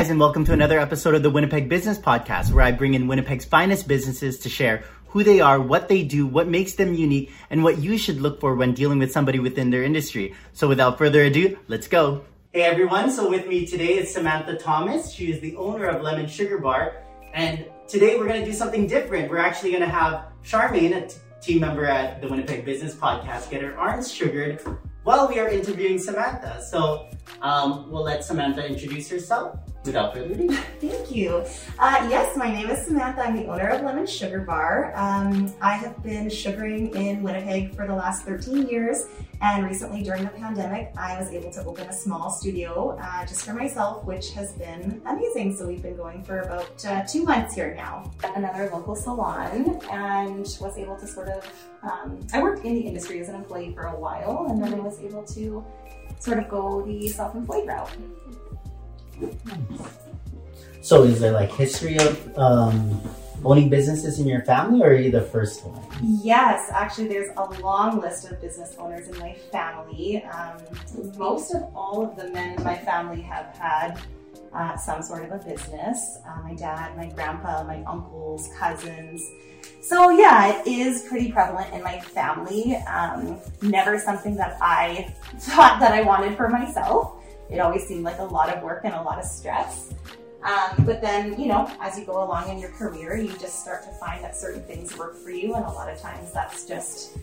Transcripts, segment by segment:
guys, and welcome to another episode of the Winnipeg Business Podcast, where I bring in Winnipeg's finest businesses to share who they are, what they do, what makes them unique, and what you should look for when dealing with somebody within their industry. So without further ado, let's go. Hey everyone, so with me today is Samantha Thomas. She is the owner of Lemon Sugar Bar. And today we're gonna do something different. We're actually gonna have Charmaine, a t- team member at the Winnipeg Business Podcast, get her arms sugared while we are interviewing Samantha. So um, we'll let Samantha introduce herself without further ado. Thank you. Uh, yes, my name is Samantha. I'm the owner of Lemon Sugar Bar. Um, I have been sugaring in Winnipeg for the last 13 years, and recently during the pandemic, I was able to open a small studio uh, just for myself, which has been amazing. So we've been going for about uh, two months here now. Another local salon, and was able to sort of. Um, I worked in the industry as an employee for a while, and then I was able to sort of go the self-employed route. So is there like history of um, owning businesses in your family, or are you the first one? Yes, actually, there's a long list of business owners in my family. Um, most of all of the men in my family have had uh, some sort of a business. Uh, my dad, my grandpa, my uncles, cousins. So yeah, it is pretty prevalent in my family. Um, never something that I thought that I wanted for myself. It always seemed like a lot of work and a lot of stress. Um, but then, you know, as you go along in your career, you just start to find that certain things work for you, and a lot of times that's just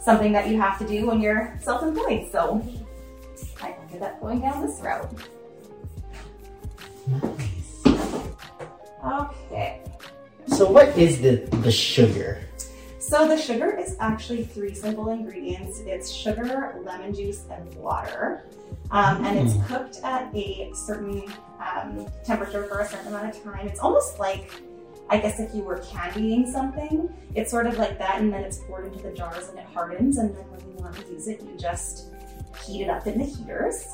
something that you have to do when you're self-employed. So I ended up going down this route. Okay. So what is the the sugar? So the sugar is actually three simple ingredients. It's sugar, lemon juice, and water. Um, and it's cooked at a certain um, temperature for a certain amount of time. It's almost like, I guess if you were candying something, it's sort of like that and then it's poured into the jars and it hardens and then when you want to use it, you just heat it up in the heaters.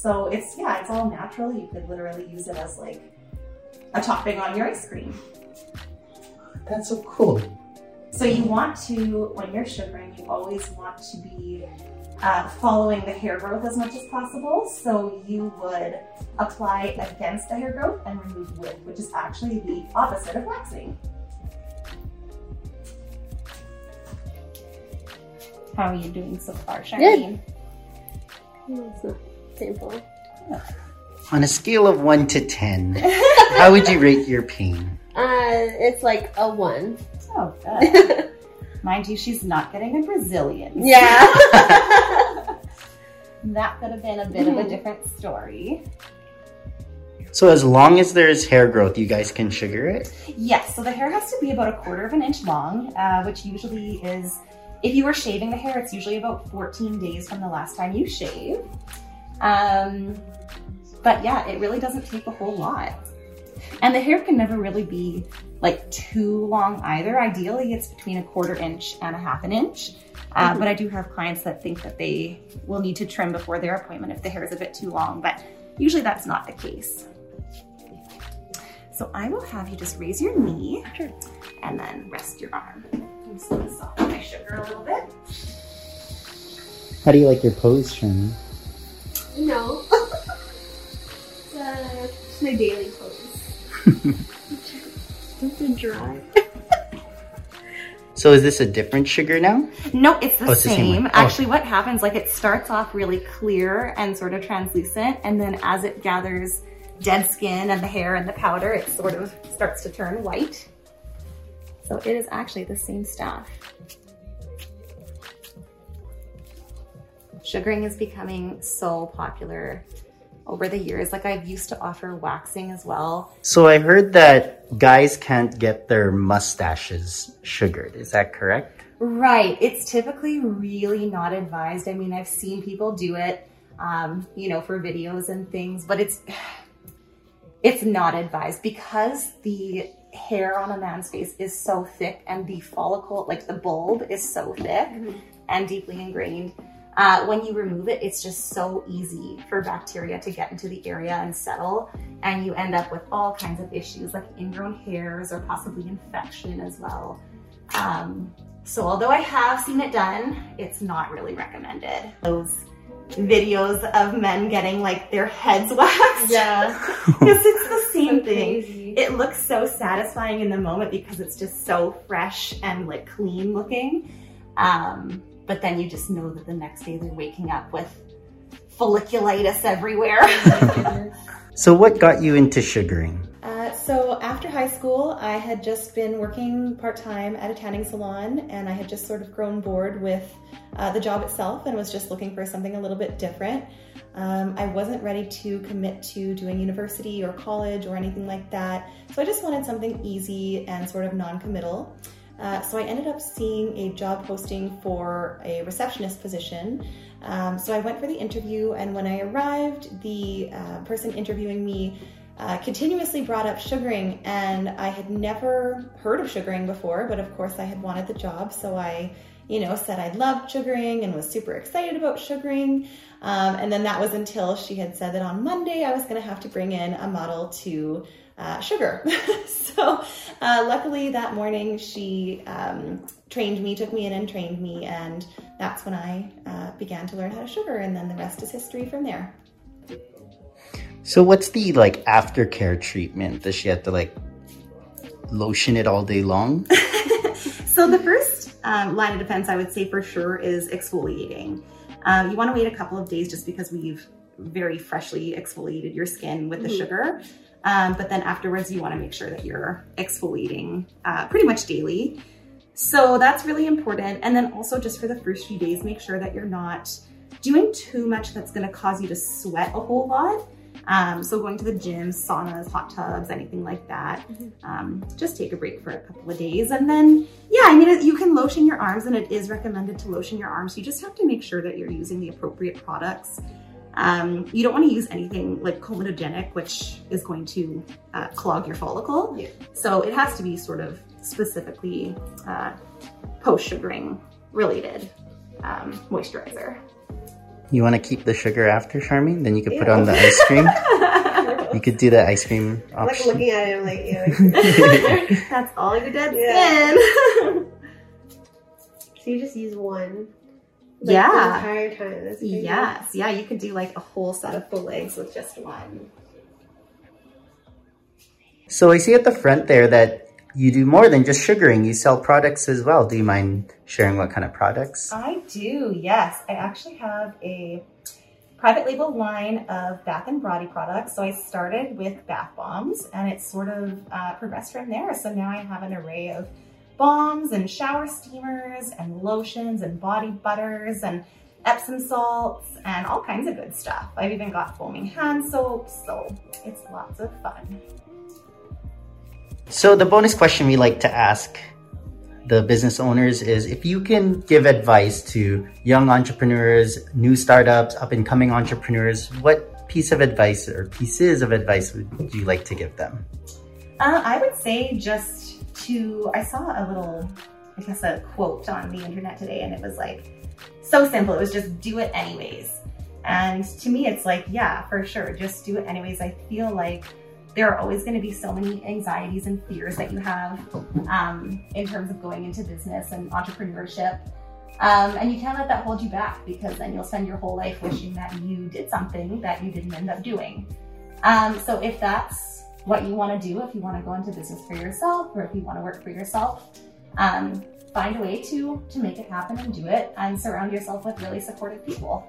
So it's, yeah, it's all natural. You could literally use it as like a topping on your ice cream. That's so cool. So you want to, when you're sugaring, you always want to be uh, following the hair growth as much as possible. So you would apply against the hair growth and remove with, which is actually the opposite of waxing. How are you doing so far, Charmaine? It's not painful. On a scale of one to ten, how would you rate your pain? Uh, it's like a one. Oh, good. Mind you, she's not getting a Brazilian. Yeah. That could have been a bit of a different story. So as long as there's hair growth, you guys can sugar it. Yes, so the hair has to be about a quarter of an inch long, uh, which usually is, if you were shaving the hair, it's usually about 14 days from the last time you shave. Um, but yeah, it really doesn't take a whole lot. And the hair can never really be like too long either. Ideally, it's between a quarter inch and a half an inch. Uh, but I do have clients that think that they will need to trim before their appointment if the hair is a bit too long, but usually that's not the case. So I will have you just raise your knee Sure. and then rest your arm. And so this off my sugar a little bit. How do you like your pose, Charmaine? No. it's, uh, it's my daily pose. Something dry. So is this a different sugar now? No, it's the, Oh, it's the same same. one. Actually, what happens, like it starts off really clear and sort of translucent, and then as it gathers dead skin and the hair and the powder, it sort of starts to turn white. So it is actually the same stuff. Sugaring is becoming so popular over the years. Like I've used to offer waxing as well. So I heard that guys can't get their mustaches sugared. Is that correct? Right. It's typically really not advised. I mean, I've seen people do it, um, you know, for videos and things, but it's it's not advised because the hair on a man's face is so thick and the follicle, like the bulb, is so thick and deeply ingrained. Uh, when you remove it, it's just so easy for bacteria to get into the area and settle, and you end up with all kinds of issues like ingrown hairs or possibly infection as well. Um, so although I have seen it done, it's not really recommended. Those videos of men getting like their heads waxed. Yeah. Because it's the same So thing. crazy. It looks so satisfying in the moment because it's just so fresh and like clean looking. Um, but then you just know that the next day they're waking up with folliculitis everywhere. So, what got you into sugaring? Uh, so after high school, I had just been working part time at a tanning salon, and I had just sort of grown bored with uh, the job itself, and was just looking for something a little bit different. Um, I wasn't ready to commit to doing university or college or anything like that, so I just wanted something easy and sort of non-committal. Uh, so I ended up seeing a job posting for a receptionist position. Um, so I went for the interview, and when I arrived, the uh, person interviewing me uh, continuously brought up sugaring, and I had never heard of sugaring before, but of course I had wanted the job, so I, you know, said I loved sugaring and was super excited about sugaring. Um, and then that was until she had said that on Monday I was going to have to bring in a model to uh, sugar. so uh, luckily that morning she um, trained me, took me in and trained me, and that's when I uh, began to learn how to sugar, and then the rest is history from there. So, what's the like aftercare treatment? Does she have to like lotion it all day long? So the first um, line of defense, I would say for sure, is exfoliating. Um, you want to wait a couple of days just because we've very freshly exfoliated your skin with the Mhm. sugar. Um, but then afterwards, you want to make sure that you're exfoliating uh, pretty much daily. So that's really important. And then also just for the first few days, make sure that you're not doing too much that's going to cause you to sweat a whole lot. Um, so going to the gym, saunas, hot tubs, anything like that. Um, just take a break for a couple of days, and then yeah, I mean you can lotion your arms, and it is recommended to lotion your arms. You just have to make sure that you're using the appropriate products. Um, you don't want to use anything like comedogenic, which is going to uh, clog your follicle. Yeah. So it has to be sort of specifically uh, post sugaring related um, moisturizer. You want to keep the sugar after, Charmaine? Then you could put on the ice cream. You could do the ice cream I'm like looking at it, I'm like. That's all your dead Yeah. skin. so you just use one. Like, Yeah. The entire time. That's crazy. Yes, yeah, you could do like a whole set of full legs with just one. So I see at the front there that you do more than just sugaring. You sell products as well. Do you mind sharing what kind of products? I do, yes. I actually have a private label line of bath and body products. So I started with bath bombs and it sort of uh, progressed from there. So now I have an array of bombs and shower steamers and lotions and body butters and Epsom salts and all kinds of good stuff. I've even got foaming hand soaps, so it's lots of fun. So the bonus question we like to ask the business owners is if you can give advice to young entrepreneurs, new startups, up and coming entrepreneurs, what piece of advice or pieces of advice would you like to give them? Uh, I would say just to, I saw a little, I guess, a quote on the internet today, and it was like so simple. It was just do it anyways. And to me, it's like, yeah, for sure, just do it anyways. I feel like there are always going to be so many anxieties and fears that you have um, in terms of going into business and entrepreneurship. Um, and you can't let that hold you back because then you'll spend your whole life wishing that you did something that you didn't end up doing. Um, so if that's what you want to do, if you want to go into business for yourself or if you want to work for yourself, um, find a way to to make it happen and do it and surround yourself with really supportive people.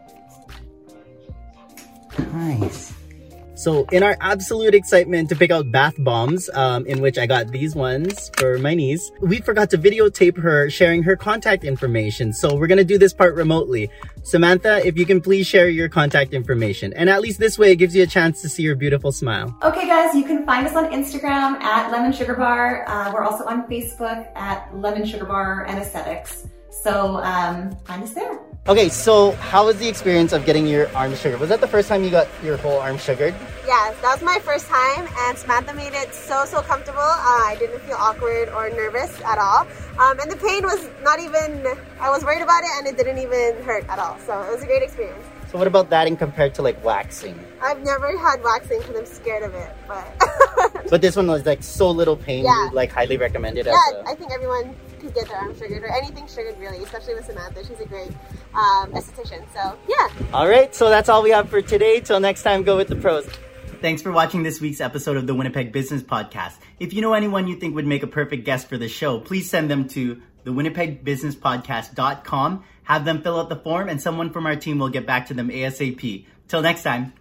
Nice. So, in our absolute excitement to pick out bath bombs, um, in which I got these ones for my niece, we forgot to videotape her sharing her contact information. So, we're gonna do this part remotely. Samantha, if you can please share your contact information. And at least this way, it gives you a chance to see your beautiful smile. Okay, guys, you can find us on Instagram at Lemon Sugar Bar. Uh, we're also on Facebook at Lemon Sugar Bar and Aesthetics. So um, find us there. Okay, so how was the experience of getting your arm sugared? Was that the first time you got your whole arm sugared? Yes, that was my first time, and Samantha made it so so comfortable. Uh, I didn't feel awkward or nervous at all, um, and the pain was not even. I was worried about it, and it didn't even hurt at all. So it was a great experience. So what about that in compared to like waxing? I've never had waxing because I'm scared of it, but But this one was like so little pain, Yeah. you like highly recommend it yeah, a I think everyone can to get their arm sugared or anything sugared really, especially with Samantha. She's a great um, esthetician. So yeah. All right, so that's all we have for today. Till next time, go with the pros. Thanks for watching this week's episode of the Winnipeg Business Podcast. If you know anyone you think would make a perfect guest for the show, please send them to the winnipegbusinesspodcast.com. Have them fill out the form and someone from our team will get back to them ASAP. Till next time.